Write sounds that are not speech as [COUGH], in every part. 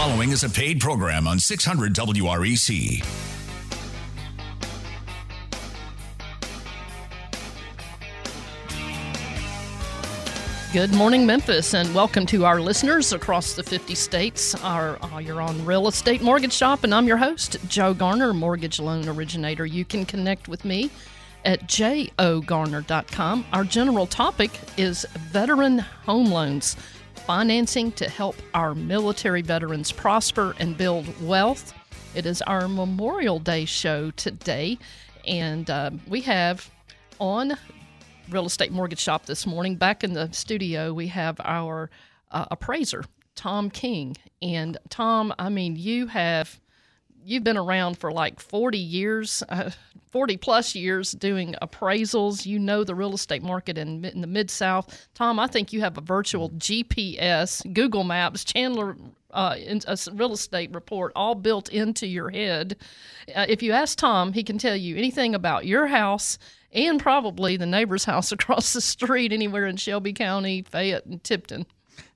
following is a paid program on 600 WREC. Good morning, Memphis, and welcome to our listeners across the 50 states. Our, uh, you're on Real Estate Mortgage Shop, and I'm your host, Joe Garner, mortgage loan originator. You can connect with me at jogarner.com. Our general topic is veteran home loans, financing to help our military veterans prosper and build wealth. It is our Memorial Day show today, and uh, we have on real estate mortgage shop this morning. Back in the studio, we have our uh, appraiser, Tom King. And Tom, I mean, you have you've been around for like 40 years, uh, 40 plus years doing appraisals. You know the real estate market in, in the Mid South. Tom, I think you have a virtual GPS, Google Maps, Chandler uh, a real estate report all built into your head. Uh, if you ask Tom, he can tell you anything about your house and probably the neighbor's [LAUGHS] house across the street anywhere in Shelby County, Fayette, and Tipton.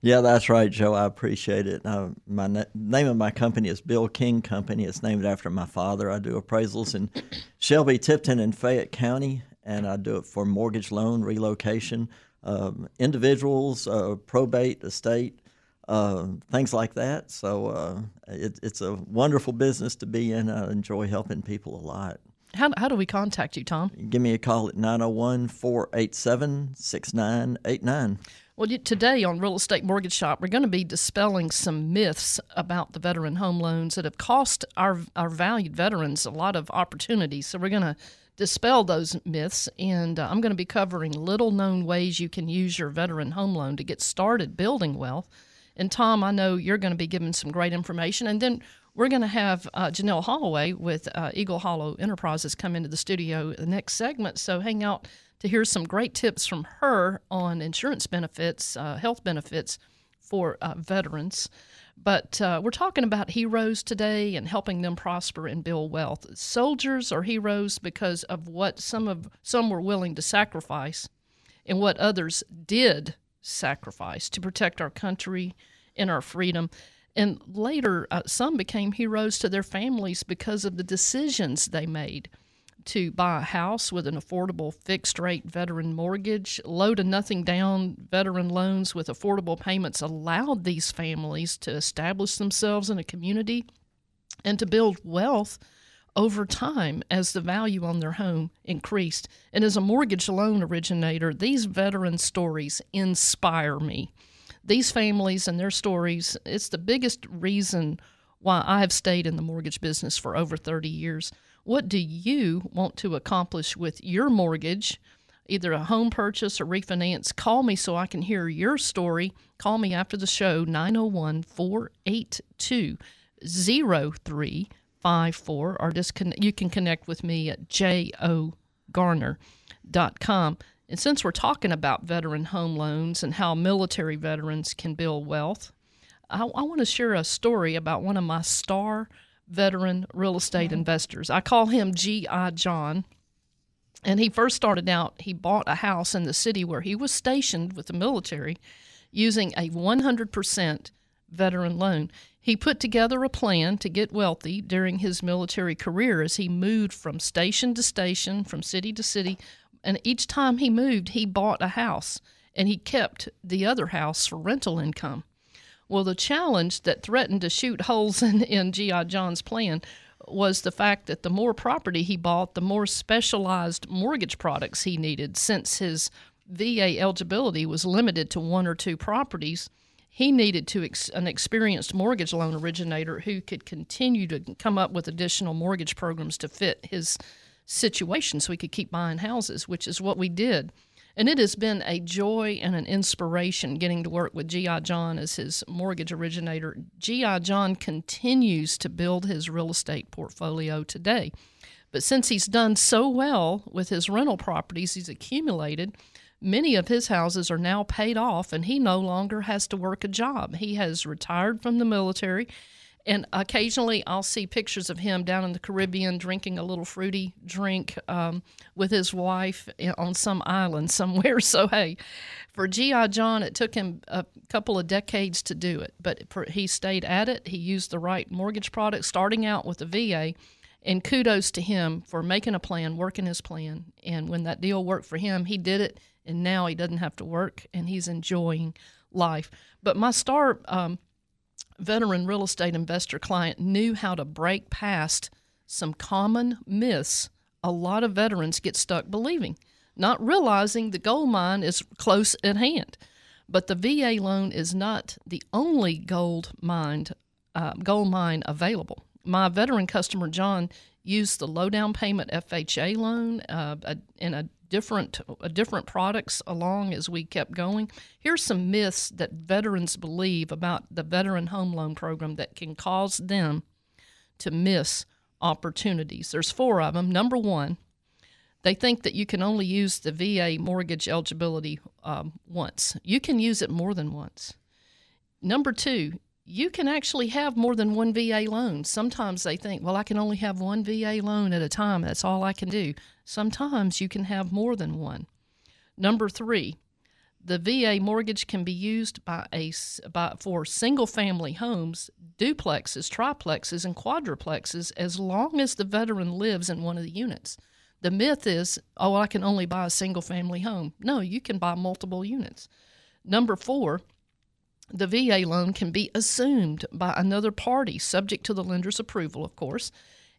Yeah, that's right, Joe. I appreciate it. Uh, my na- name of my company is Bill King Company. It's named after my father. I do appraisals in [CLEARS THROAT] Shelby, Tipton, and Fayette County, and I do it for mortgage loan relocation, um, individuals, uh, probate, estate, uh, things like that. So uh, it, it's a wonderful business to be in. I enjoy helping people a lot. How, how do we contact you, Tom? Give me a call at 901 487 6989. Well, today on Real Estate Mortgage Shop, we're going to be dispelling some myths about the veteran home loans that have cost our, our valued veterans a lot of opportunities. So, we're going to dispel those myths, and uh, I'm going to be covering little known ways you can use your veteran home loan to get started building wealth. And, Tom, I know you're going to be giving some great information. And then we're going to have uh, Janelle Holloway with uh, Eagle Hollow Enterprises come into the studio the next segment. So hang out to hear some great tips from her on insurance benefits, uh, health benefits for uh, veterans. But uh, we're talking about heroes today and helping them prosper and build wealth. Soldiers are heroes because of what some of some were willing to sacrifice, and what others did sacrifice to protect our country and our freedom. And later, uh, some became heroes to their families because of the decisions they made to buy a house with an affordable fixed rate veteran mortgage. Low to nothing down veteran loans with affordable payments allowed these families to establish themselves in a community and to build wealth over time as the value on their home increased. And as a mortgage loan originator, these veteran stories inspire me these families and their stories, it's the biggest reason why I have stayed in the mortgage business for over 30 years. What do you want to accomplish with your mortgage? Either a home purchase or refinance, call me so I can hear your story. Call me after the show, 901 482 0354, or just con- you can connect with me at jogarner.com. And since we're talking about veteran home loans and how military veterans can build wealth, I, I want to share a story about one of my star veteran real estate mm-hmm. investors. I call him G.I. John. And he first started out, he bought a house in the city where he was stationed with the military using a 100% veteran loan. He put together a plan to get wealthy during his military career as he moved from station to station, from city to city, and each time he moved, he bought a house and he kept the other house for rental income. Well, the challenge that threatened to shoot holes [LAUGHS] in, in G.I. John's plan was the fact that the more property he bought, the more specialized mortgage products he needed. Since his VA eligibility was limited to one or two properties, he needed to ex- an experienced mortgage loan originator who could continue to come up with additional mortgage programs to fit his situation so we could keep buying houses, which is what we did. And it has been a joy and an inspiration getting to work with G.I. John as his mortgage originator. G.I. John continues to build his real estate portfolio today. But since he's done so well with his rental properties he's accumulated, many of his houses are now paid off and he no longer has to work a job. He has retired from the military And occasionally I'll see pictures of him down in the Caribbean drinking a little fruity drink um, with his wife on some island somewhere. [LAUGHS] So, hey, for G.I. John, it took him a couple of decades to do it, but he stayed at it. He used the right mortgage product, starting out with the VA. And kudos to him for making a plan, working his plan. And when that deal worked for him, he did it. And now he doesn't have to work and he's enjoying life. But my star um, veteran real estate investor client knew how to break past some common myths a lot of veterans get stuck believing, not realizing the gold mine is close at hand. But the VA loan is not the only gold mine, uh, gold mine available. My veteran customer John used the low down payment FHA loan uh, in a different uh, different products along as we kept going. Here's some myths that veterans believe about the veteran home loan program that can cause them to miss opportunities. There's four of them. Number one, they think that you can only use the VA mortgage eligibility um, once. You can use it more than once. Number two, you can actually have more than one VA loan. Sometimes they think, well, I can only have one VA loan at a time. That's all I can do. Sometimes you can have more than one. Number three, the VA mortgage can be used by a by, for single family homes, duplexes, triplexes, and quadruplexes as long as the veteran lives in one of the units. The myth is, oh, I can only buy a single family home. No, you can buy multiple units. Number four, the VA loan can be assumed by another party, subject to the lender's approval, of course.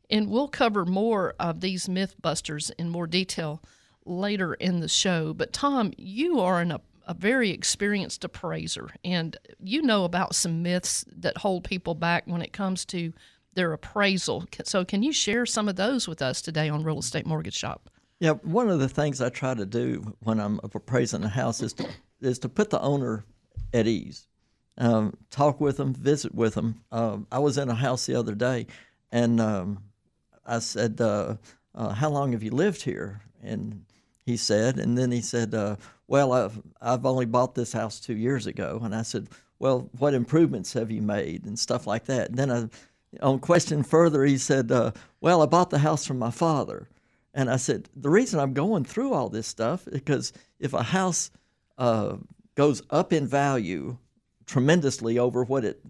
And we'll cover more of these myth busters in more detail later in the show. But, Tom, you are an, a, a very experienced appraiser, and you know about some myths that hold people back when it comes to their appraisal. So, can you share some of those with us today on Real Estate Mortgage Shop? Yeah, one of the things I try to do when I'm appraising a house is to is to put the owner at ease um, talk with them, visit with them. Um, I was in a house the other day, and um, I said, uh, uh, "How long have you lived here?" And he said, and then he said, uh, "Well, I've I've only bought this house two years ago." And I said, "Well, what improvements have you made?" and stuff like that. And then I, on question further, he said, uh, "Well, I bought the house from my father." And I said, "The reason I'm going through all this stuff is because if a house uh, goes up in value." tremendously over what it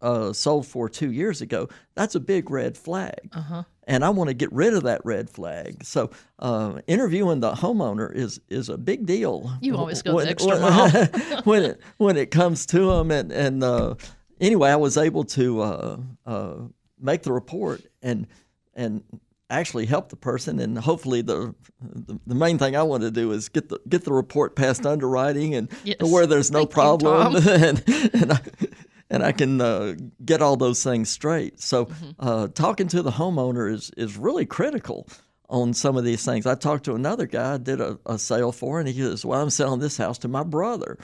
uh, sold for two years ago, that's a big red flag. Uh-huh. And I want to get rid of that red flag. So uh, interviewing the homeowner is is a big deal. You always go when, the extra mile [LAUGHS] when it when it comes to them. And and uh, anyway, I was able to uh, uh, make the report and and actually help the person and hopefully the, the, the main thing I want to do is get the get the report past underwriting and yes. where there's no Thank problem you, [LAUGHS] and and I, and I can uh, get all those things straight. So mm-hmm. uh, talking to the homeowner is is really critical on some of these things. I talked to another guy I did a, a sale for and he says, "Well, I'm selling this house to my brother."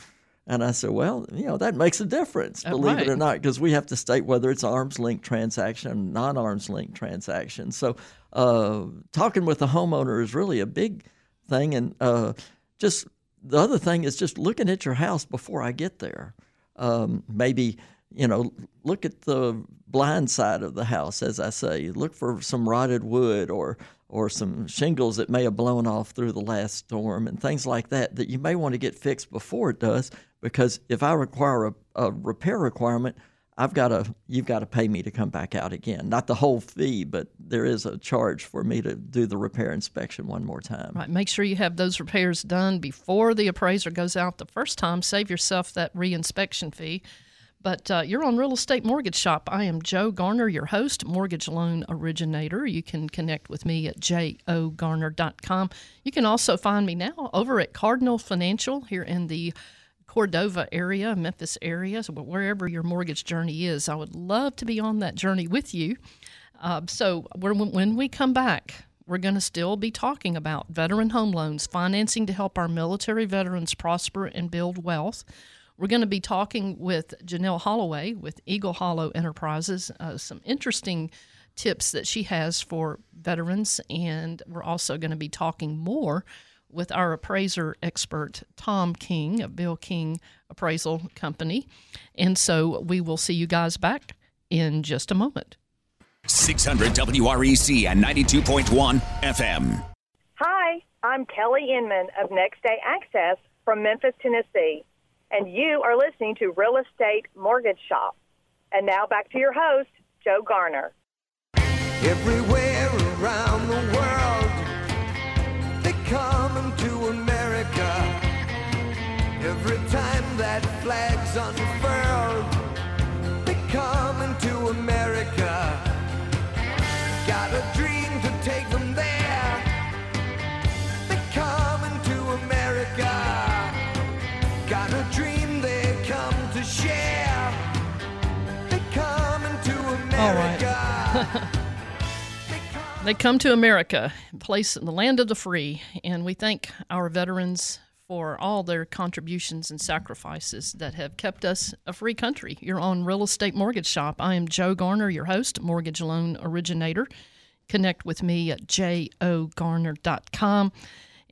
And I said, well, you know, that makes a difference, oh, believe right. it or not, because we have to state whether it's arm's length transaction or non arm's length transaction. So uh, talking with the homeowner is really a big thing. And uh, just the other thing is just looking at your house before I get there. Um, maybe, you know, look at the blind side of the house, as I say. Look for some rotted wood or or some shingles that may have blown off through the last storm and things like that that you may want to get fixed before it does because if I require a, a repair requirement, I've got to you've got to pay me to come back out again. Not the whole fee, but there is a charge for me to do the repair inspection one more time. Right. Make sure you have those repairs done before the appraiser goes out the first time. Save yourself that reinspection fee. But uh, you're on Real Estate Mortgage Shop. I am Joe Garner, your host, mortgage loan originator. You can connect with me at jogarner.com. You can also find me now over at Cardinal Financial here in the Cordova area, Memphis area, so wherever your mortgage journey is. I would love to be on that journey with you. Uh, so when we come back, we're going to still be talking about veteran home loans, financing to help our military veterans prosper and build wealth. We're going to be talking with Janelle Holloway with Eagle Hollow Enterprises, uh, some interesting tips that she has for veterans, and we're also going to be talking more with our appraiser expert, Tom King of Bill King Appraisal Company. And so we will see you guys back in just a moment. 600 WREC and 92.1 FM. Hi, I'm Kelly Inman of Next Day Access from Memphis, Tennessee, and you are listening to Real Estate Mortgage Shop. And now back to your host, Joe Garner. Everywhere around the world, come to America. Every time that flag's unfurled, They come to America, place in the land of the free, and we thank our veterans for all their contributions and sacrifices that have kept us a free country. You're on Real Estate Mortgage Shop. I am Joe Garner, your host, mortgage loan originator. Connect with me at jogarner.com.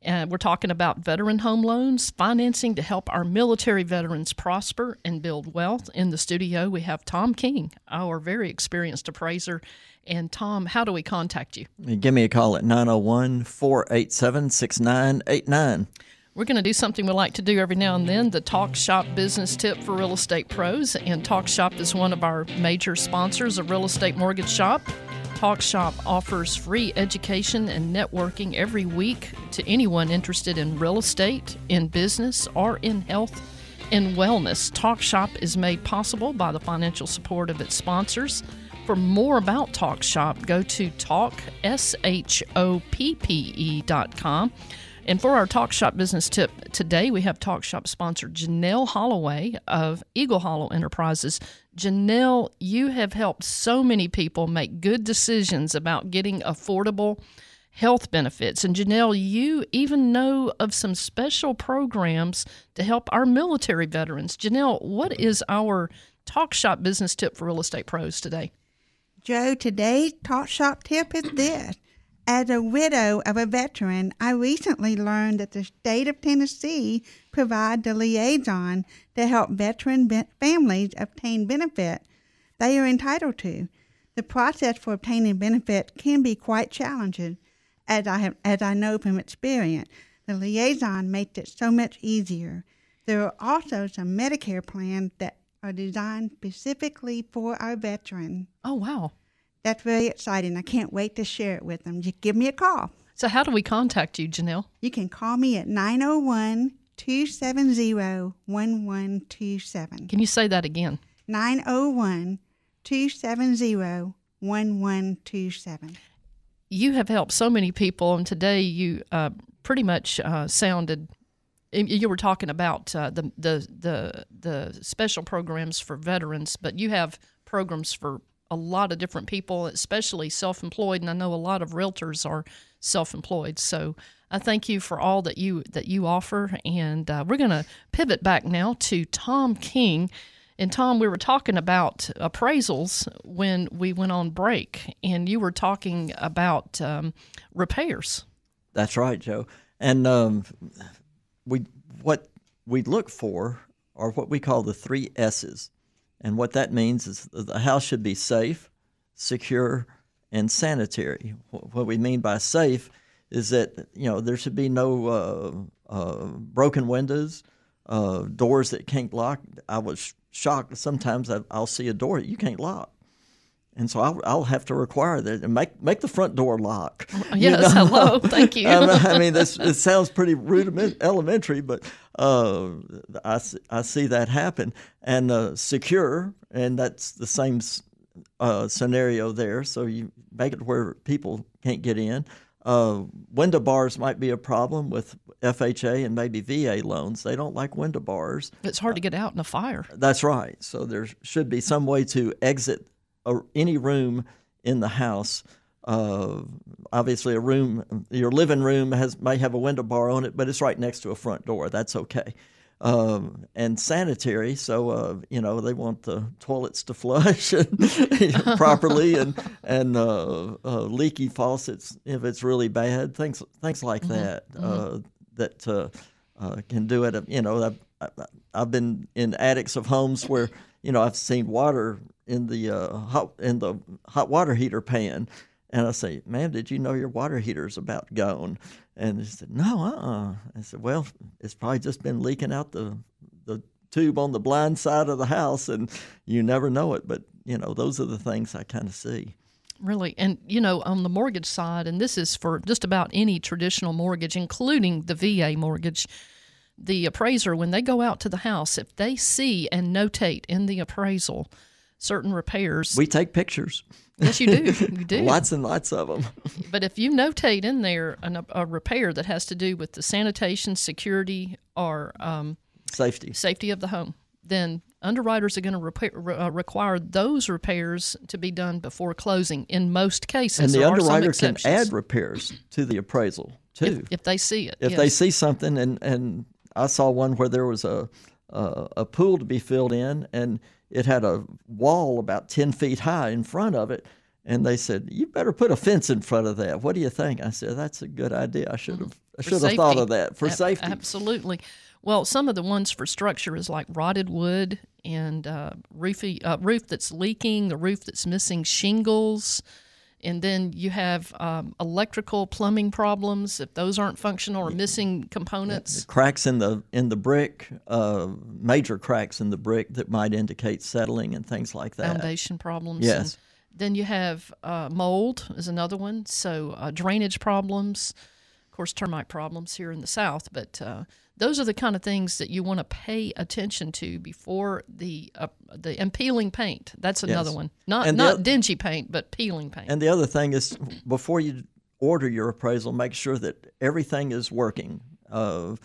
Uh, we're talking about veteran home loans, financing to help our military veterans prosper and build wealth. In the studio, we have Tom King, our very experienced appraiser. And Tom, how do we contact you? Give me a call at 901 487 6989. We're going to do something we like to do every now and then the Talk Shop business tip for real estate pros. And Talk Shop is one of our major sponsors of Real Estate Mortgage Shop. Talk Shop offers free education and networking every week to anyone interested in real estate, in business, or in health and wellness. Talk Shop is made possible by the financial support of its sponsors. For more about Talk Shop, go to talkshoppe.com. And for our Talk Shop business tip today, we have Talk Shop sponsor Janelle Holloway of Eagle Hollow Enterprises. Janelle, you have helped so many people make good decisions about getting affordable health benefits. And Janelle, you even know of some special programs to help our military veterans. Janelle, what is our Talk Shop business tip for real estate pros today? Joe, today's Talk Shop tip is this. As a widow of a veteran, I recently learned that the state of Tennessee provides a liaison to help veteran families obtain benefit they are entitled to. The process for obtaining benefit can be quite challenging, as I have, as I know from experience. The liaison makes it so much easier. There are also some Medicare plans that are designed specifically for our veterans. Oh, wow. That's very exciting. I can't wait to share it with them. Just give me a call. So, how do we contact you, Janelle? You can call me at 901 270 1127. Can you say that again? 901 270 1127. You have helped so many people, and today you uh, pretty much uh, sounded. You were talking about uh, the, the the the special programs for veterans, but you have programs for a lot of different people, especially self-employed, and I know a lot of realtors are self-employed. So I thank you for all that you that you offer, and uh, we're going to pivot back now to Tom King. And Tom, we were talking about appraisals when we went on break, and you were talking about um, repairs. That's right, Joe. And um, we what we look for are what we call the three S's. And what that means is the house should be safe, secure, and sanitary. What we mean by safe is that you know there should be no uh, uh, broken windows, uh, doors that can't lock. I was shocked. Sometimes I, will see a door that you can't lock, and so I'll, I'll have to require that and make make the front door lock. [LAUGHS] Yes, know? hello, thank you. I mean, this it sounds pretty rudiment elementary, but uh, I I see that happen and uh, secure, and that's the same uh, scenario there. So you make it where people can't get in. Uh, window bars might be a problem with FHA and maybe VA loans. They don't like window bars. It's hard to get out in a fire. That's right. So there should be some way to exit a, any room in the house. Uh, obviously, a room, your living room has may have a window bar on it, but it's right next to a front door. That's okay. Um, and sanitary. So uh, you know they want the toilets to flush [LAUGHS] properly and [LAUGHS] and uh, uh, leaky faucets if it's really bad. Things things like mm-hmm. that mm-hmm. Uh, that uh, uh, can do it. You know, I've been in attics of homes where you know I've seen water in the uh, hot in the hot water heater pan, and I say, "Ma'am, did you know your water heater's about gone?" And she said, "No, uh." uh I said, "Well, it's probably just been leaking out the the tube on the blind side of the house, and you never know it." But you know, those are the things I kind of see. Really, and you know, on the mortgage side, and this is for just about any traditional mortgage, including the VA mortgage the appraiser, when they go out to the house, if they see and notate in the appraisal certain repairs, we take pictures. Yes, you do. [LAUGHS] You do. lots and lots of them. [LAUGHS] but if you notate in there an, a repair that has to do with the sanitation, security, or um, safety safety of the home, then underwriters are going to uh, require those repairs to be done before closing in most cases. And the underwriter can add repairs to the appraisal too if, if they see it. If yes. they see something and and I saw one where there was a, a, a pool to be filled in, and it had a wall about ten feet high in front of it. And they said, "You better put a fence in front of that." What do you think? I said, "That's a good idea. I should have. I should have thought of that for Ab- safety." Absolutely. Well, some of the ones for structure is like rotted wood and uh, roofy, uh, roof that's leaking, the roof that's missing shingles and then you have um, electrical plumbing problems if those aren't functional or missing components. cracks in the in the brick, uh, major cracks in the brick that might indicate settling and things like that. Foundation problems. Yes. And then you have uh, mold is another one. So uh, drainage problems, of course, termite problems here in the south, but uh, those are the kind of things that you want to pay attention to before the uh, the and peeling paint. That's another Yes. one. Not And not dingy paint, but peeling paint. And the other thing is, before you order your appraisal, make sure that everything is working. Uh,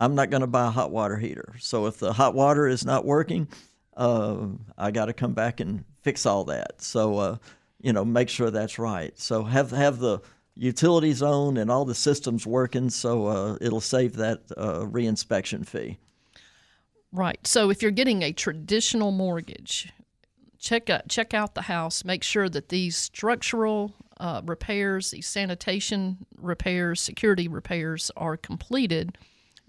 I'm not going to buy a hot water heater, so if the hot water is not working, uh, I got to come back and fix all that. So, uh, you know, make sure that's right. So have have the utility zone and all the systems working, so uh, it'll save that uh, reinspection fee. Right. So if you're getting a traditional mortgage, check out check out the house. Make sure that these structural uh, repairs, these sanitation repairs, security repairs are completed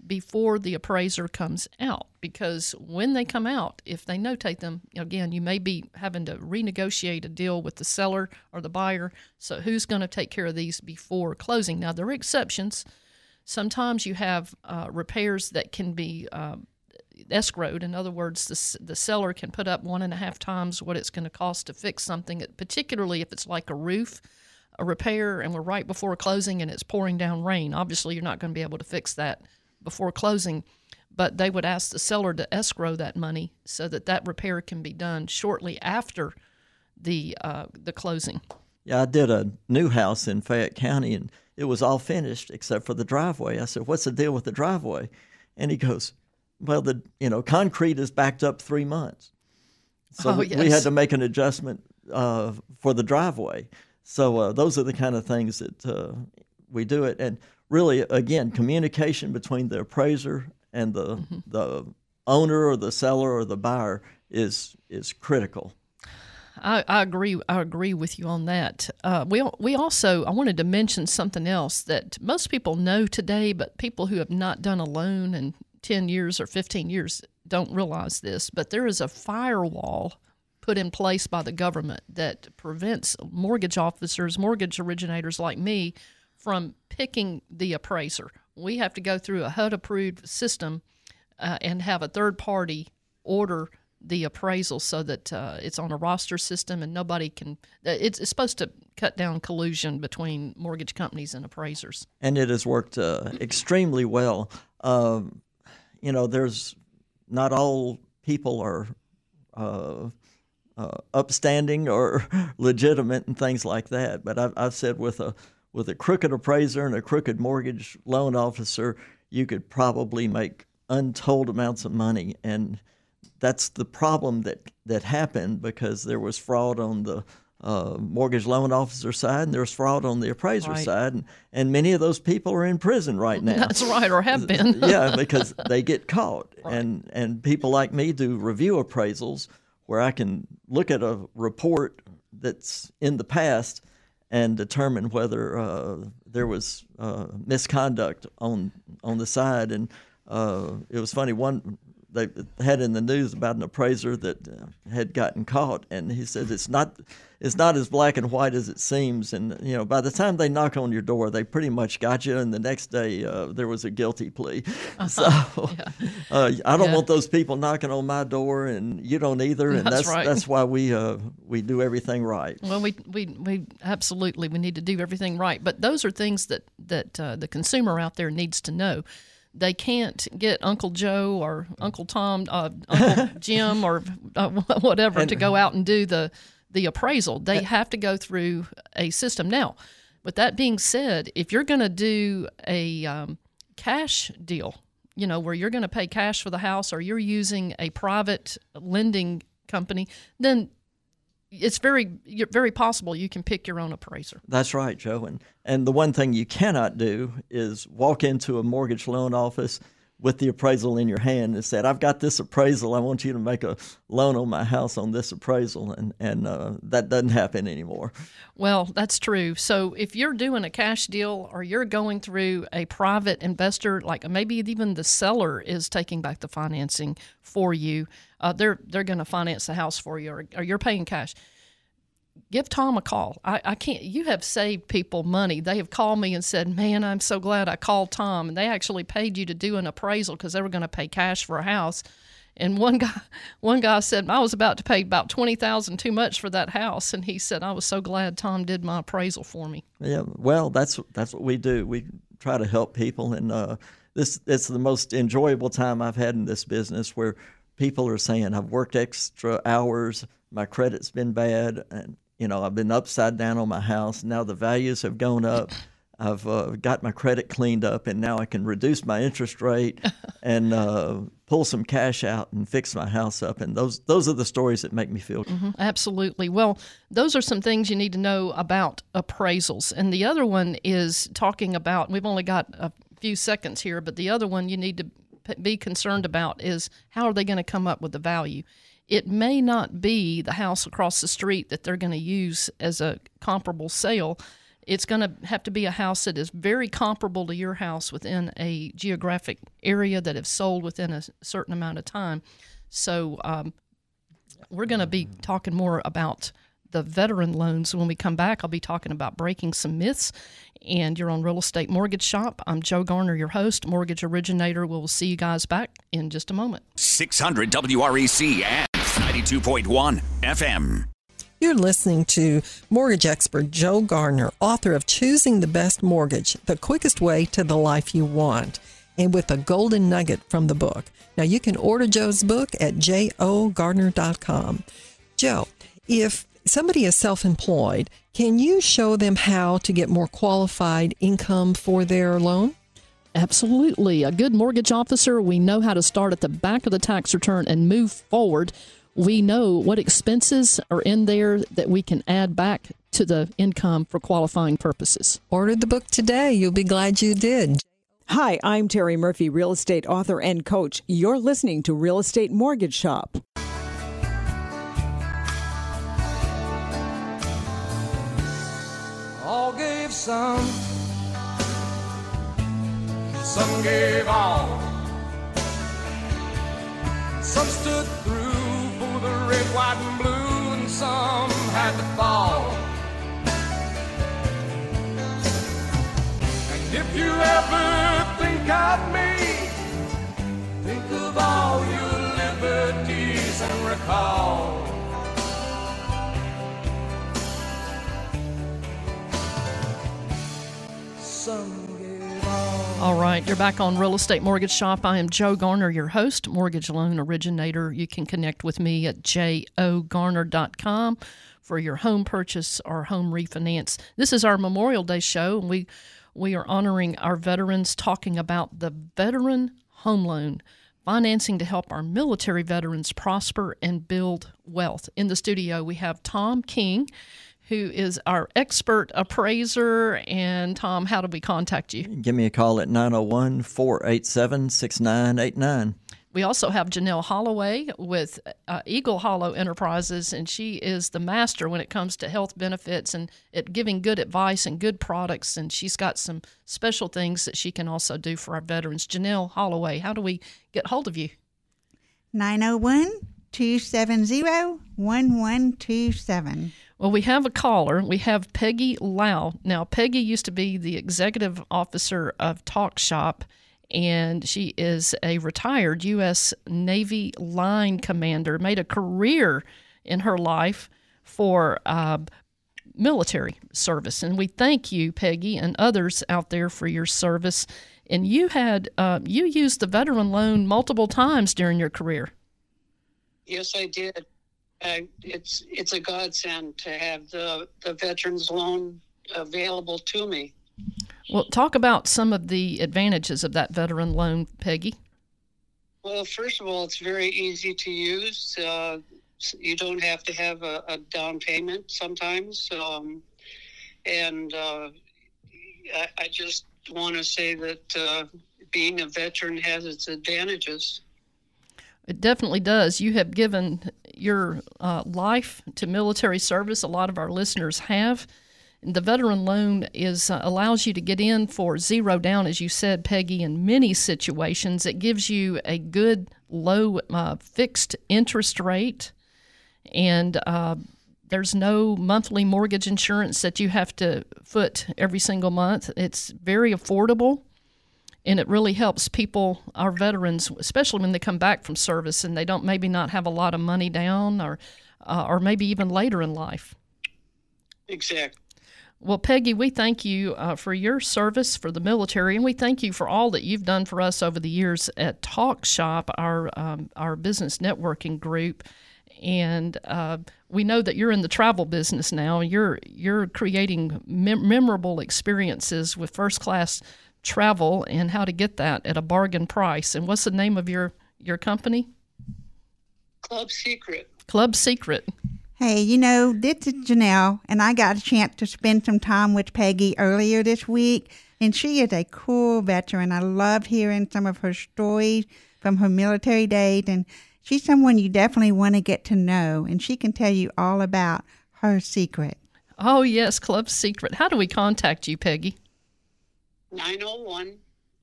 before the appraiser comes out. Because when they come out, if they notate them, again, you may be having to renegotiate a deal with the seller or the buyer. So who's going to take care of these before closing? Now there are exceptions. Sometimes you have uh, repairs that can be um, escrowed. In other words, the, the seller can put up one and a half times what it's going to cost to fix something, particularly if it's like a roof, a repair, and we're right before closing and it's pouring down rain. Obviously, you're not going to be able to fix that before closing, but they would ask the seller to escrow that money so that that repair can be done shortly after the uh, the closing. Yeah, I did a new house in Fayette County, and it was all finished except for the driveway. I said, "What's the deal with the driveway?" And he goes, "Well, the you know concrete is backed up three months, so Oh, we, we had to make an adjustment uh, for the driveway." So uh, those are the kind of things that uh, we do it, and really, again, communication between the appraiser and the Mm-hmm. the owner or the seller or the buyer is is critical. I, I agree. I agree with you on that. Uh, we we also I wanted to mention something else that most people know today, but people who have not done a loan in ten years or fifteen years don't realize this. But there is a firewall put in place by the government that prevents mortgage officers, mortgage originators like me, from picking the appraiser. We have to go through a HUD approved system uh, and have a third party order the appraisal so that uh, it's on a roster system and nobody can. uh, It's, it's supposed to cut down collusion between mortgage companies and appraisers. and it has worked uh, extremely well. Um, you know, there's not all people are uh, uh, upstanding or [LAUGHS] legitimate and things like that. But I've, I've said with a with a crooked appraiser and a crooked mortgage loan officer, you could probably make untold amounts of money, and that's the problem that that happened because there was fraud on the uh, mortgage loan officer side and there was fraud on the appraiser Right. side, and, and many of those people are in prison right now. That's right, or have been. [LAUGHS] yeah, because they get caught, [LAUGHS] and and people like me do review appraisals where I can look at a report that's in the past and determine whether uh, there was uh, misconduct on on the side, and uh, it was funny. One they had in the news about an appraiser that uh, had gotten caught, and he said it's not it's not as black and white as it seems. And you know, by the time they knock on your door, they pretty much got you. And the next day, uh, there was a guilty plea. Uh-huh. [LAUGHS] So yeah. uh, I don't yeah. want those people knocking on my door, and you don't either. And that's that's, right. that's why we uh, we do everything right. Well, we, we we absolutely we need to do everything right. But those are things that that uh, the consumer out there needs to know they can't get Uncle Joe or Uncle Tom, uh, Uncle [LAUGHS] Jim, or uh, whatever and, to go out and do the the appraisal. They have to go through a system now. With that being said, if you're going to do a um, cash deal, you know where you're going to pay cash for the house, or you're using a private lending company, then it's very very possible you can pick your own appraiser. That's right, Joe. And and the one thing you cannot do is walk into a mortgage loan office with the appraisal in your hand and said, "I've got this appraisal. I want you to make a loan on my house on this appraisal," and and uh, that doesn't happen anymore. Well, that's true. So if you're doing a cash deal or you're going through a private investor, like maybe even the seller is taking back the financing for you, uh, they're they're going to finance the house for you, or, or you're paying cash give Tom a call. I, I can't. You have saved people money. They have called me and said, "Man, I'm so glad I called Tom." And they actually paid you to do an appraisal because they were going to pay cash for a house. And one guy, [LAUGHS] one guy said, "I was about to pay about twenty thousand too much for that house," and he said, "I was so glad Tom did my appraisal for me." Yeah, well, that's that's what we do. We try to help people, and uh, this it's the most enjoyable time I've had in this business where people are saying, "I've worked extra hours." My credit's been bad, and you know, I've been upside down on my house. Now the values have gone up. [LAUGHS] I've uh, got my credit cleaned up, and now I can reduce my interest rate [LAUGHS] and uh, pull some cash out and fix my house up. And those those are the stories that make me feel. Mm-hmm, absolutely. Well, those are some things you need to know about appraisals. And the other one is talking about. We've only got a few seconds here, but the other one you need to be concerned about is how are they going to come up with the value it may not be the house across the street that they're going to use as a comparable sale. It's going to have to be a house that is very comparable to your house within a geographic area that have sold within a certain amount of time. So um, we're going to be talking more about the veteran loans when we come back. I'll be talking about breaking some myths. And you're on Real Estate Mortgage Shop. I'm Joe Garner, your host, mortgage originator. We'll see you guys back in just a moment. 600 WREC and 92.1 FM. You're listening to mortgage expert Joe Garner, author of Choosing the Best Mortgage, the quickest way to the life you want, and with a golden nugget from the book. Now, you can order Joe's book at jogarner.com. Joe, if somebody is self employed, can you show them how to get more qualified income for their loan? Absolutely. A good mortgage officer, we know how to start at the back of the tax return and move forward we know what expenses are in there that we can add back to the income for qualifying purposes. Order the book today. You'll be glad you did. Hi, I'm Terry Murphy, real estate author and coach. You're listening to Real Estate Mortgage Shop. All gave some, some gave all, some stood through the red, white, and blue, and some had to fall. And if you ever think of me, think of all your liberties and recall. Some all right, you're back on Real Estate Mortgage Shop. I am Joe Garner, your host, mortgage loan originator. You can connect with me at jogarner.com for your home purchase or home refinance. This is our Memorial Day show, and we we are honoring our veterans, talking about the veteran home loan financing to help our military veterans prosper and build wealth. In the studio, we have Tom King who is our expert appraiser. And Tom, how do we contact you? Give me a call at 901 487 6989. We also have Janelle Holloway with uh, Eagle Hollow Enterprises, and she is the master when it comes to health benefits and at giving good advice and good products. And she's got some special things that she can also do for our veterans. Janelle Holloway, how do we get hold of you? 901 270 1127. Well, we have a caller. We have Peggy Lau. Now, Peggy used to be the executive officer of Talk Shop, and she is a retired U.S. Navy line commander, made a career in her life for uh, military service. And we thank you, Peggy, and others out there for your service. And you had uh, you used the veteran loan multiple times during your career. Yes, I did. Uh, it's it's a godsend to have the the veterans loan available to me. Well, talk about some of the advantages of that veteran loan, Peggy. Well, first of all, it's very easy to use. Uh, you don't have to have a, a down payment sometimes, um, and uh, I, I, just want to say that uh, being a veteran has its advantages. It definitely does. You have given your uh, life to military service. A lot of our listeners have. The veteran loan is uh, allows you to get in for zero down, as you said, Peggy. In many situations, it gives you a good low uh, fixed interest rate, and uh, there's no monthly mortgage insurance that you have to foot every single month. It's very affordable and it really helps people, our veterans, especially when they come back from service and they don't maybe not have a lot of money down, or uh, or maybe even later in life. Exactly. Well, Peggy, we thank you uh, for your service for the military, and we thank you for all that you've done for us over the years at Talk Shop, our um, our business networking group. And uh, we know that you're in the travel business now. You're you're creating mem- memorable experiences with first class travel and how to get that at a bargain price. And what's the name of your your company? Club Secret. Club Secret. Hey, you know, this is Janelle, and I got a chance to spend some time with Peggy earlier this week, and she is a cool veteran. I love hearing some of her stories from her military days, and she's someone you definitely want to get to know, and she can tell you all about her secret. Oh, yes, Club Secret. How do we contact you, Peggy? 901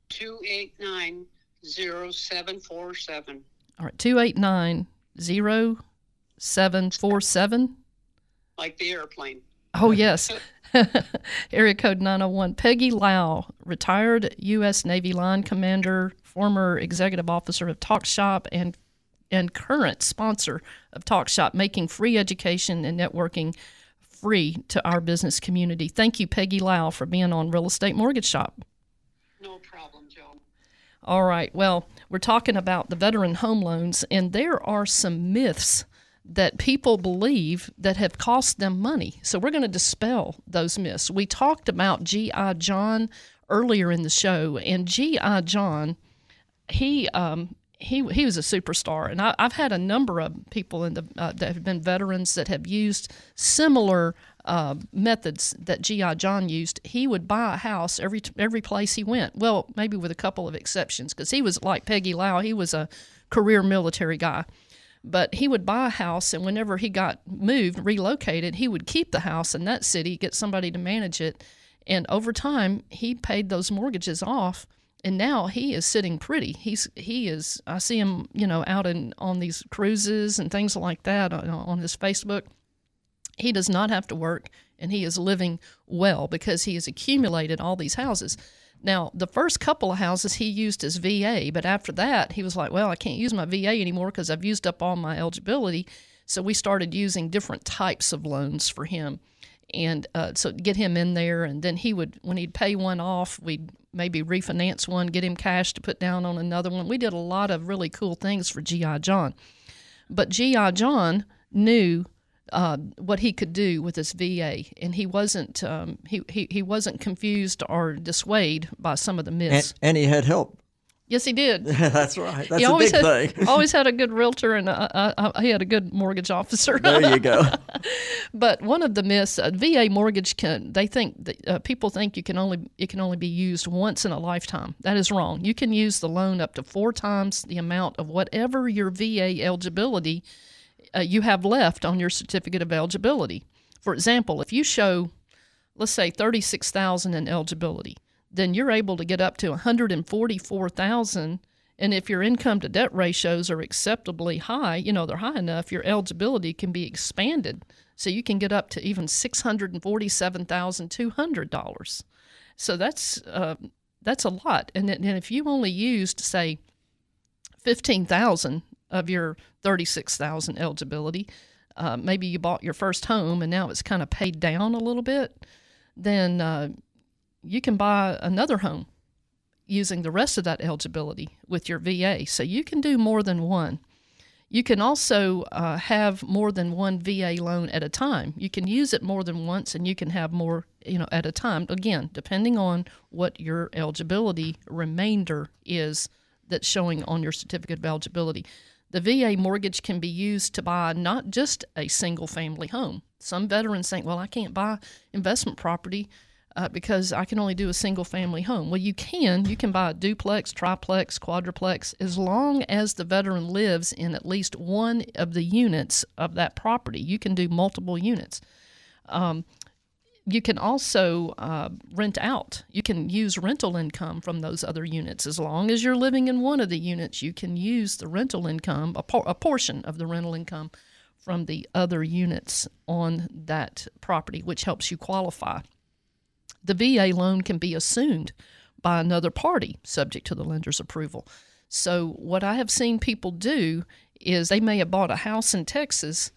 289 0747. All right, 289 0747. Like the airplane. Oh, yes. [LAUGHS] Area code 901. Peggy Lau, retired U.S. Navy line commander, former executive officer of Talk Shop, and, and current sponsor of Talk Shop, making free education and networking free to our business community. Thank you, Peggy Lau, for being on Real Estate Mortgage Shop. No problem, Joe. All right. Well, we're talking about the veteran home loans, and there are some myths that people believe that have cost them money. So we're going to dispel those myths. We talked about G.I. John earlier in the show, and G.I. John, he um, he he was a superstar, and I, have had a number of people in the uh, that have been veterans that have used similar uh, methods that GI John used. He would buy a house every every place he went. Well, maybe with a couple of exceptions, because he was like Peggy Lau. He was a career military guy, but he would buy a house, and whenever he got moved, relocated, he would keep the house in that city, get somebody to manage it, and over time, he paid those mortgages off and now he is sitting pretty. He's he is. I see him, you know, out in on these cruises and things like that on, on his Facebook. He does not have to work, and he is living well because he has accumulated all these houses. Now, the first couple of houses he used as VA, but after that, he was like, "Well, I can't use my VA anymore because I've used up all my eligibility." So we started using different types of loans for him and uh, so get him in there and then he would when he'd pay one off we'd maybe refinance one get him cash to put down on another one. We did a lot of really cool things for gi john. But gi john knew uh, what he could do with his va and he wasn't um, he, he, he wasn't confused or dissuaded by some of the myths. And, and he had help Yes, he did. [LAUGHS] That's right. That's he a always big had, thing. [LAUGHS] always had a good realtor and uh, uh, uh, he had a good mortgage officer. there you go. [LAUGHS] but one of the myths, uh, VA mortgage can they think that uh, people think you can only it can only be used once in a lifetime. That is wrong. You can use the loan up to four times the amount of whatever your VA eligibility uh, you have left on your certificate of eligibility. For example, if you show, let's say, thirty six thousand in eligibility, then you're able to get up to one hundred and if your income to debt ratios are acceptably high, you know, they're high enough, your eligibility can be expanded. So you can get up to even $647,200. So that's, uh, that's a lot. And, then- if you only used, say, 15000 of your 36000 eligibility, uh, maybe you bought your first home and now it's kind of paid down a little bit, then uh, you can buy another home using the rest of that eligibility with your VA. So you can do more than one. You can also uh, have more than one VA loan at a time. You can use it more than once, and you can have more, you know, at a time. Again, depending on what your eligibility remainder is that's showing on your certificate of eligibility. The VA mortgage can be used to buy not just a single family home. Some veterans think, well, I can't buy investment property uh, because I can only do a single family home. Well, you can. You can buy a duplex, triplex, quadruplex, as long as the veteran lives in at least one of the units of that property. You can do multiple units. Um, you can also uh, rent out. You can use rental income from those other units. As long as you're living in one of the units, you can use the rental income, a, por- a portion of the rental income from the other units on that property, which helps you qualify. The VA loan can be assumed by another party, subject to the lender's approval. So, what I have seen people do is they may have bought a house in Texas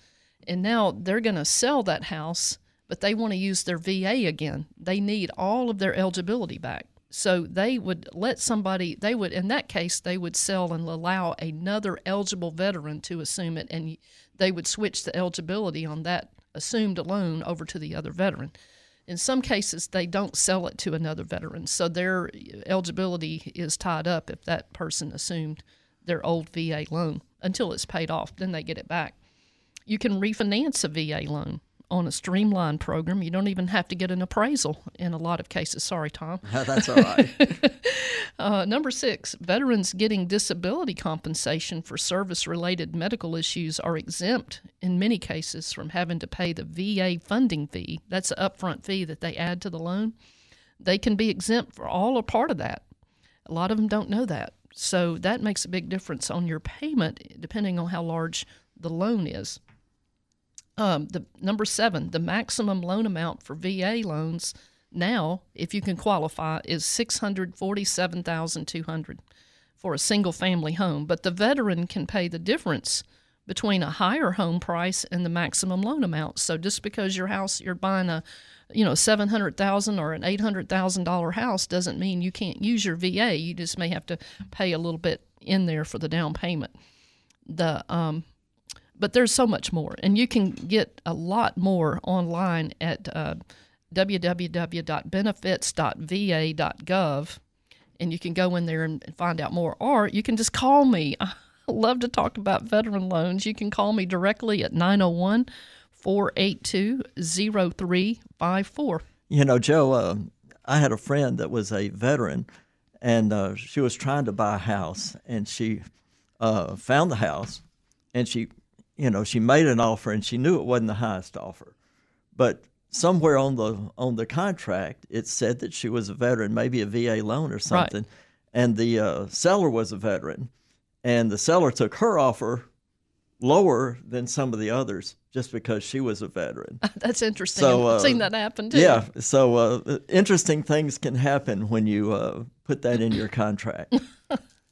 and now they're going to sell that house, but they want to use their VA again. They need all of their eligibility back. So they would let somebody, they would, in that case, they would sell and allow another eligible veteran to assume it, and they would switch the eligibility on that assumed loan over to the other veteran. In some cases, they don't sell it to another veteran, so their eligibility is tied up if that person assumed their old VA loan until it's paid off. Then they get it back. You can refinance a VA loan on a streamlined program. You don't even have to get an appraisal in a lot of cases. Sorry, Tom. [LAUGHS] That's all right. [LAUGHS] Uh, number six, veterans getting disability compensation for service related medical issues are exempt in many cases from having to pay the VA funding fee. That's an upfront fee that they add to the loan. They can be exempt for all or part of that. A lot of them don't know that. So that makes a big difference on your payment depending on how large the loan is. Um, the number seven, the maximum loan amount for VA loans now, if you can qualify, is six hundred forty-seven thousand two hundred for a single-family home. But the veteran can pay the difference between a higher home price and the maximum loan amount. So just because your house you're buying a, you know, seven hundred thousand or an eight hundred thousand dollar house doesn't mean you can't use your VA. You just may have to pay a little bit in there for the down payment. The um, but there's so much more, and you can get a lot more online at uh, www.benefits.va.gov, and you can go in there and find out more. Or you can just call me. [LAUGHS] I love to talk about veteran loans. You can call me directly at 901 482 0354. You know, Joe, uh, I had a friend that was a veteran, and uh, she was trying to buy a house, and she uh, found the house, and she, you know, she made an offer, and she knew it wasn't the highest offer, but somewhere on the on the contract it said that she was a veteran, maybe a VA loan or something, Right. and the uh, seller was a veteran, and the seller took her offer lower than some of the others just because she was a veteran. [LAUGHS] That's interesting. So, I've uh, seen that happen too. Yeah, so uh, interesting things can happen when you uh, put that in your contract. [LAUGHS]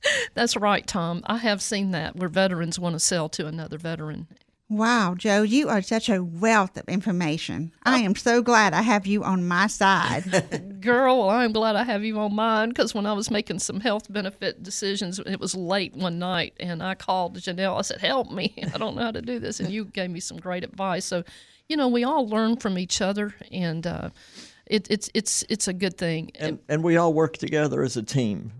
[LAUGHS] That's right, Tom. I have seen that where veterans want to sell to another veteran. Wow, Joe, you are such a wealth of information. I am so glad I have you on my side. [LAUGHS] [LAUGHS] Girl, well, I'm glad I have you on mine because when I was making some health benefit decisions, it was late one night and I called Janelle. I said, Help me. I don't know how to do this. And you gave me some great advice. So, you know, we all learn from each other and uh, it, it's, it's, it's a good thing. and, and we all work together as a team.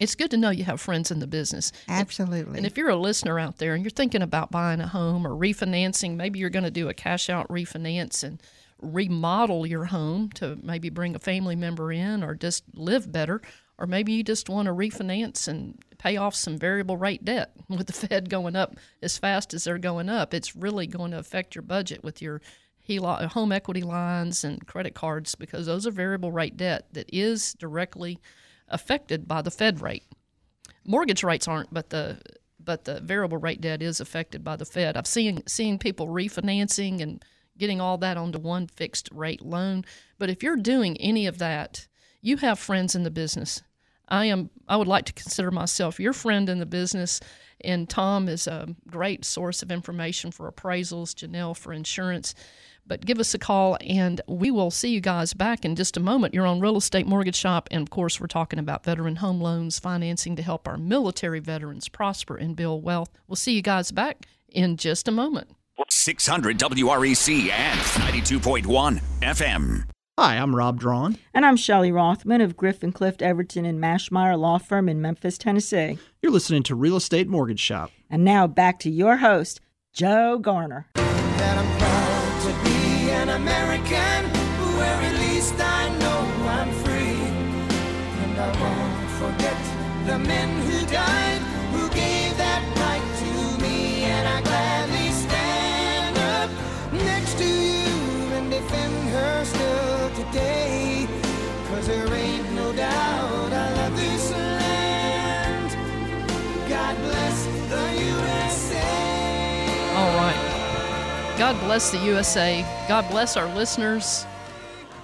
It's good to know you have friends in the business. Absolutely. And if you're a listener out there and you're thinking about buying a home or refinancing, maybe you're going to do a cash out refinance and remodel your home to maybe bring a family member in or just live better, or maybe you just want to refinance and pay off some variable rate debt [LAUGHS] with the Fed going up as fast as they're going up. It's really going to affect your budget with your HELOC, home equity lines and credit cards because those are variable rate debt that is directly affected by the Fed rate. Mortgage rates aren't, but the but the variable rate debt is affected by the Fed. I've seen seen people refinancing and getting all that onto one fixed rate loan. But if you're doing any of that, you have friends in the business. I am I would like to consider myself your friend in the business and Tom is a great source of information for appraisals, Janelle for insurance. But give us a call and we will see you guys back in just a moment. You're on Real Estate Mortgage Shop, and of course, we're talking about veteran home loans, financing to help our military veterans prosper and build wealth. We'll see you guys back in just a moment. 600 WREC and 92.1 FM. Hi, I'm Rob Drawn. And I'm Shelley Rothman of Griffin Clift Everton and Maschmeyer Law Firm in Memphis, Tennessee. You're listening to Real Estate Mortgage Shop. And now back to your host, Joe Garner. American, where at least I know I'm free. And I won't forget the men who died, who gave that right to me. And I gladly stand up next to you and defend her still today. God bless the USA. God bless our listeners.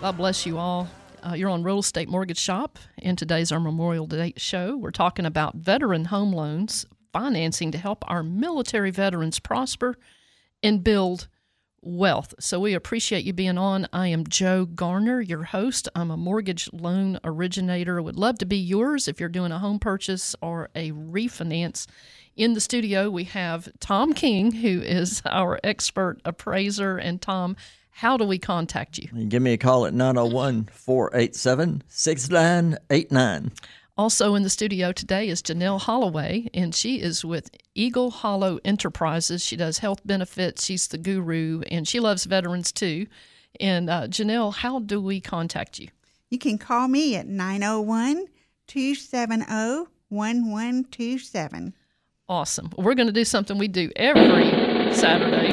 God bless you all. Uh, you're on Real Estate Mortgage Shop, and today's our Memorial Day show. We're talking about veteran home loans, financing to help our military veterans prosper and build wealth. So we appreciate you being on. I am Joe Garner, your host. I'm a mortgage loan originator. Would love to be yours if you're doing a home purchase or a refinance. In the studio, we have Tom King, who is our expert appraiser. And Tom, how do we contact you? You give me a call at 901 487 6989. Also in the studio today is Janelle Holloway, and she is with Eagle Hollow Enterprises. She does health benefits. She's the guru, and she loves veterans too. And uh, Janelle, how do we contact you? You can call me at 901 270 1127. Awesome. We're going to do something we do every Saturday.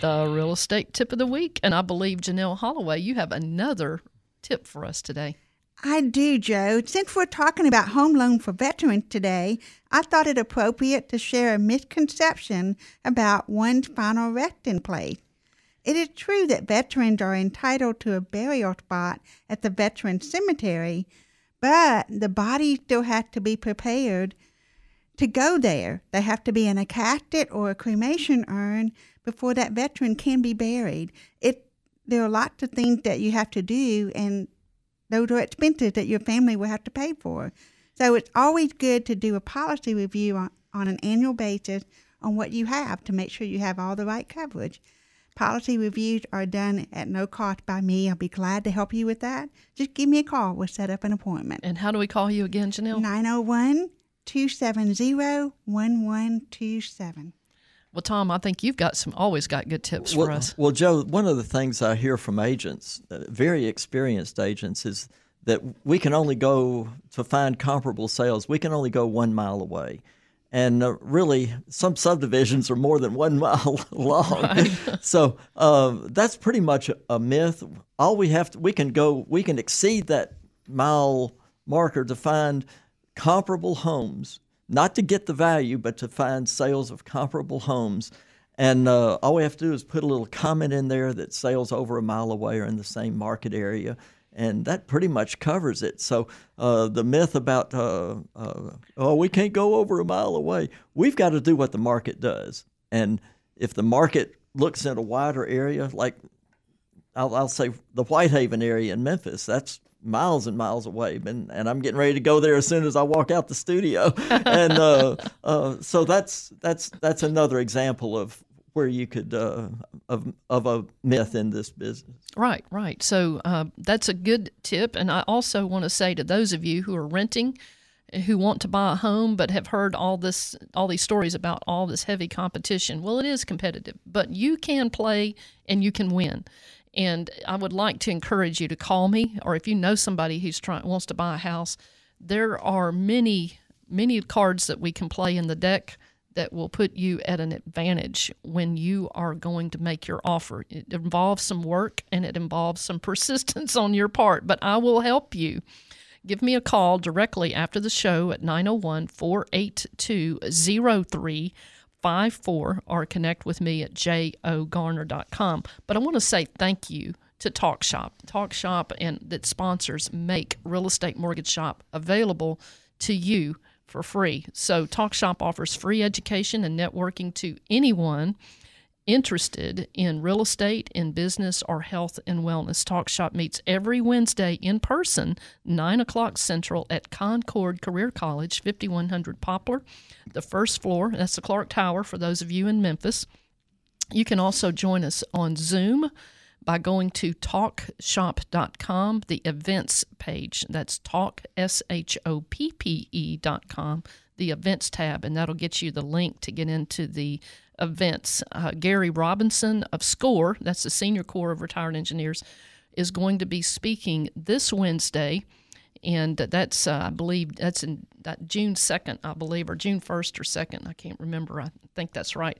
The real estate tip of the week. And I believe, Janelle Holloway, you have another tip for us today. I do, Joe. Since we're talking about home loan for veterans today, I thought it appropriate to share a misconception about one's final resting place. It is true that veterans are entitled to a burial spot at the veteran cemetery, but the body still has to be prepared to go there. They have to be in a casket or a cremation urn before that veteran can be buried. It there are lots of things that you have to do, and those are expenses that your family will have to pay for. So it's always good to do a policy review on, on an annual basis on what you have to make sure you have all the right coverage. Policy reviews are done at no cost by me. I'll be glad to help you with that. Just give me a call. We'll set up an appointment. And how do we call you again, Janelle? 901 270 1127. Well, Tom, I think you've got some always got good tips well, for us. Well, Joe, one of the things I hear from agents, uh, very experienced agents, is that we can only go to find comparable sales. We can only go one mile away. And uh, really, some subdivisions are more than one [LAUGHS] mile long. Right. so uh, that's pretty much a, myth. All we have to, we can go, we can exceed that mile marker to find comparable homes not to get the value, but to find sales of comparable homes. And uh, all we have to do is put a little comment in there that sales over a mile away are in the same market area. And that pretty much covers it. So uh, the myth about, uh, uh oh, we can't go over a mile away, we've got to do what the market does. And if the market looks at a wider area, like I'll, I'll say the Whitehaven area in Memphis, that's miles and miles away, and, and I'm getting ready to go there as soon as I walk out the studio. [LAUGHS] and uh, uh, so that's that's that's another example of where you could uh, of of a myth in this business. Right, right. So uh, that's a good tip. And I also want to say to those of you who are renting, who want to buy a home but have heard all this, all these stories about all this heavy competition. Well, it is competitive, but you can play and you can win. And I would like to encourage you to call me, or if you know somebody who's trying wants to buy a house, there are many, many cards that we can play in the deck that will put you at an advantage when you are going to make your offer. It involves some work and it involves some [LAUGHS] persistence on your part, but I will help you. Give me a call directly after the show at 901 482 0354 or connect with me at jogarner.com. But I want to say thank you to Talk Shop. Talk Shop and that sponsors make Real Estate Mortgage Shop available to you for free. So TalkShop offers free education and networking to anyone interested in real estate, in business, or health and wellness. TalkShop meets every Wednesday in person, 9 o'clock Central at Concorde Career College, 5100 Poplar, the first floor. That's the Clark Tower for those of you in Memphis. You can also join us on Zoom by going to talkshoppe.com, the events page. That's talk, S H O P P E.com, the events tab, and that'll get you the link to get into the events. Uh, Gary Robinson of SCORE, that's the Senior Corps of Retired Engineers, is going to be speaking this Wednesday and that's uh, I believe that's in that June second, I believe, or June first or second. I can't remember. I think that's right.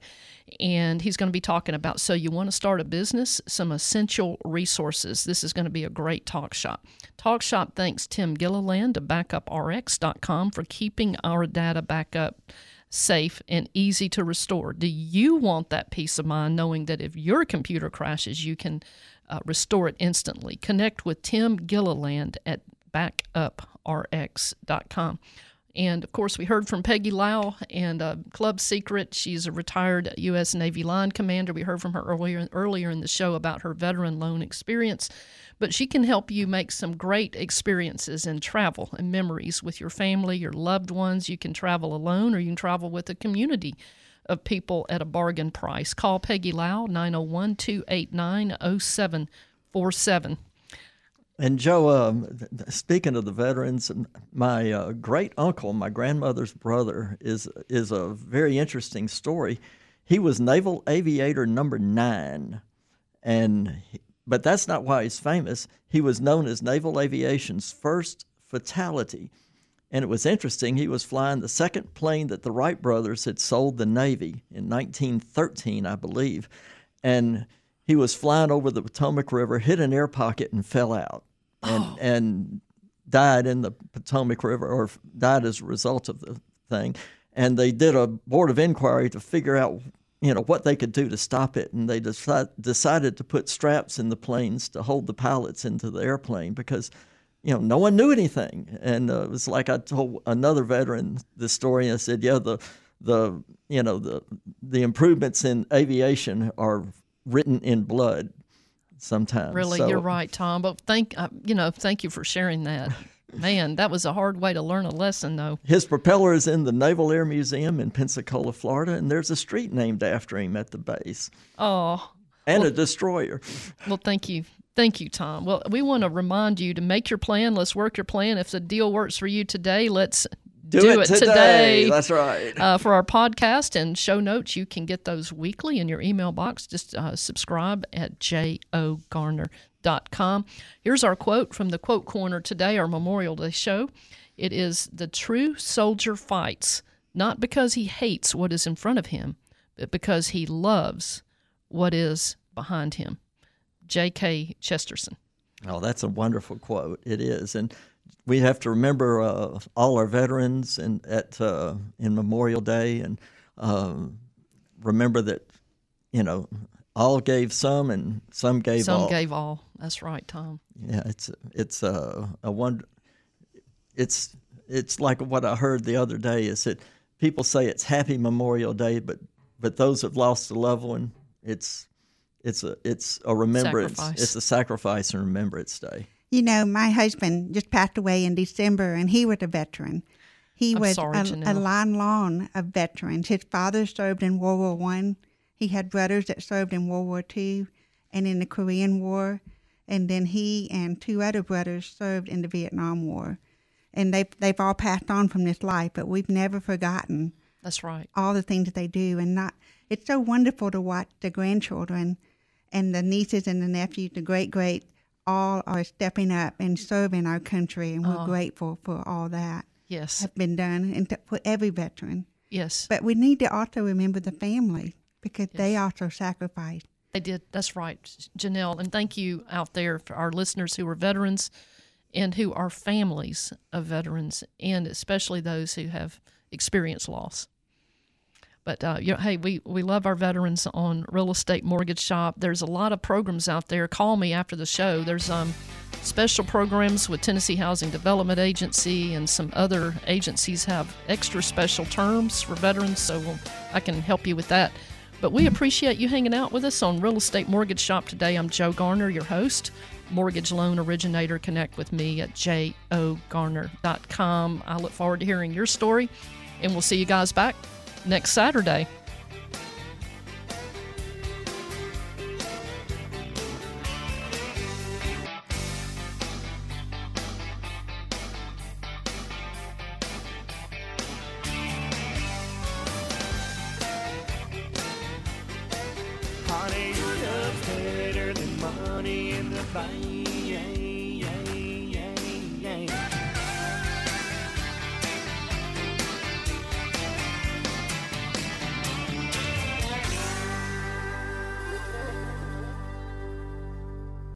And he's going to be talking about so you want to start a business, some essential resources. This is going to be a great talk shop. Talk shop thanks Tim Gilliland of BackupRx.com for keeping our data backup safe and easy to restore. Do you want that peace of mind knowing that if your computer crashes, you can uh, restore it instantly? Connect with Tim Gilliland at backuprx.com. And of course, we heard from Peggy Lau and uh, Club Secret. She's a retired U.S. Navy line commander. We heard from her earlier earlier in the show about her veteran loan experience. But she can help you make some great experiences in travel and memories with your family, your loved ones. You can travel alone or you can travel with a community of people at a bargain price. Call Peggy Lau, 901 289 0747. And Joe, um, speaking of the veterans, my uh, great uncle, my grandmother's brother, is is a very interesting story. He was naval aviator number nine, and he, but that's not why he's famous. He was known as naval aviation's first fatality, and it was interesting. He was flying the second plane that the Wright brothers had sold the Navy in 1913, I believe, and he was flying over the Potomac River, hit an air pocket, and fell out, and oh. and died in the Potomac River, or died as a result of the thing. And they did a board of inquiry to figure out, you know, what they could do to stop it, and they decide, decided to put straps in the planes to hold the pilots into the airplane because. You know, no one knew anything, and uh, it was like I told another veteran the story. And I said, "Yeah, the the you know the the improvements in aviation are written in blood sometimes. Really, so, you're right, Tom. But thank uh, you know, thank you for sharing that. [LAUGHS] Man, that was a hard way to learn a lesson, though. His propeller is in the Naval Air Museum in Pensacola, Florida, and there's a street named after him at the base. Oh. And well, a destroyer. [LAUGHS] Well, thank you. Thank you, Tom. Well, we want to remind you to make your plan. Let's work your plan. If the deal works for you today, let's do, do it, it today. today. That's right. Uh, for our podcast and show notes, you can get those weekly in your email box. Just uh, subscribe at jogarner.com. Here's our quote from the Quote Corner today, our Memorial Day show. It is The true soldier fights, not because he hates what is in front of him, but because he loves what is behind him. J.K. Chesterton. Oh, that's a wonderful quote. It is. And we have to remember uh, all our veterans and at uh, in Memorial Day and um, remember that you know all gave some and some gave some all. gave all. That's right, Tom. Yeah, it's it's uh, a one. It's it's like what I heard the other day is that people say it's Happy Memorial Day, but but those have lost a loved one, it's it's a it's a remembrance. Sacrifice. It's a sacrifice and remembrance day. You know, my husband just passed away in December, and he was a veteran. He I'm was a, a line long of veterans. His father served in World War One, He had brothers that served in World War Two, and in the Korean War, and then he and two other brothers served in the Vietnam War. And they've, they've all passed on from this life, but we've never forgotten That's right. all the things that they do. And not, it's so wonderful to watch the grandchildren and the nieces and the nephews, the great great, all are stepping up and serving our country, and we're Oh. grateful for all that Yes. have been done and for every veteran. Yes. But we need to also remember the family because they also sacrificed. They did. That's right, Janelle. And thank you out there for our listeners who are veterans and who are families of veterans, and especially those who have experienced loss. But uh, you know, hey, we, we love our veterans on Real Estate Mortgage Shop. There's a lot of programs out there. Call me after the show. There's um, special programs with Tennessee Housing Development Agency, and some other agencies have extra special terms for veterans. So we'll, I can help you with that. But we appreciate you hanging out with us on Real Estate Mortgage Shop today. I'm Joe Garner, your host, mortgage loan originator. Connect with me at jogarner.com. I look forward to hearing your story, and we'll see you guys back next Saturday.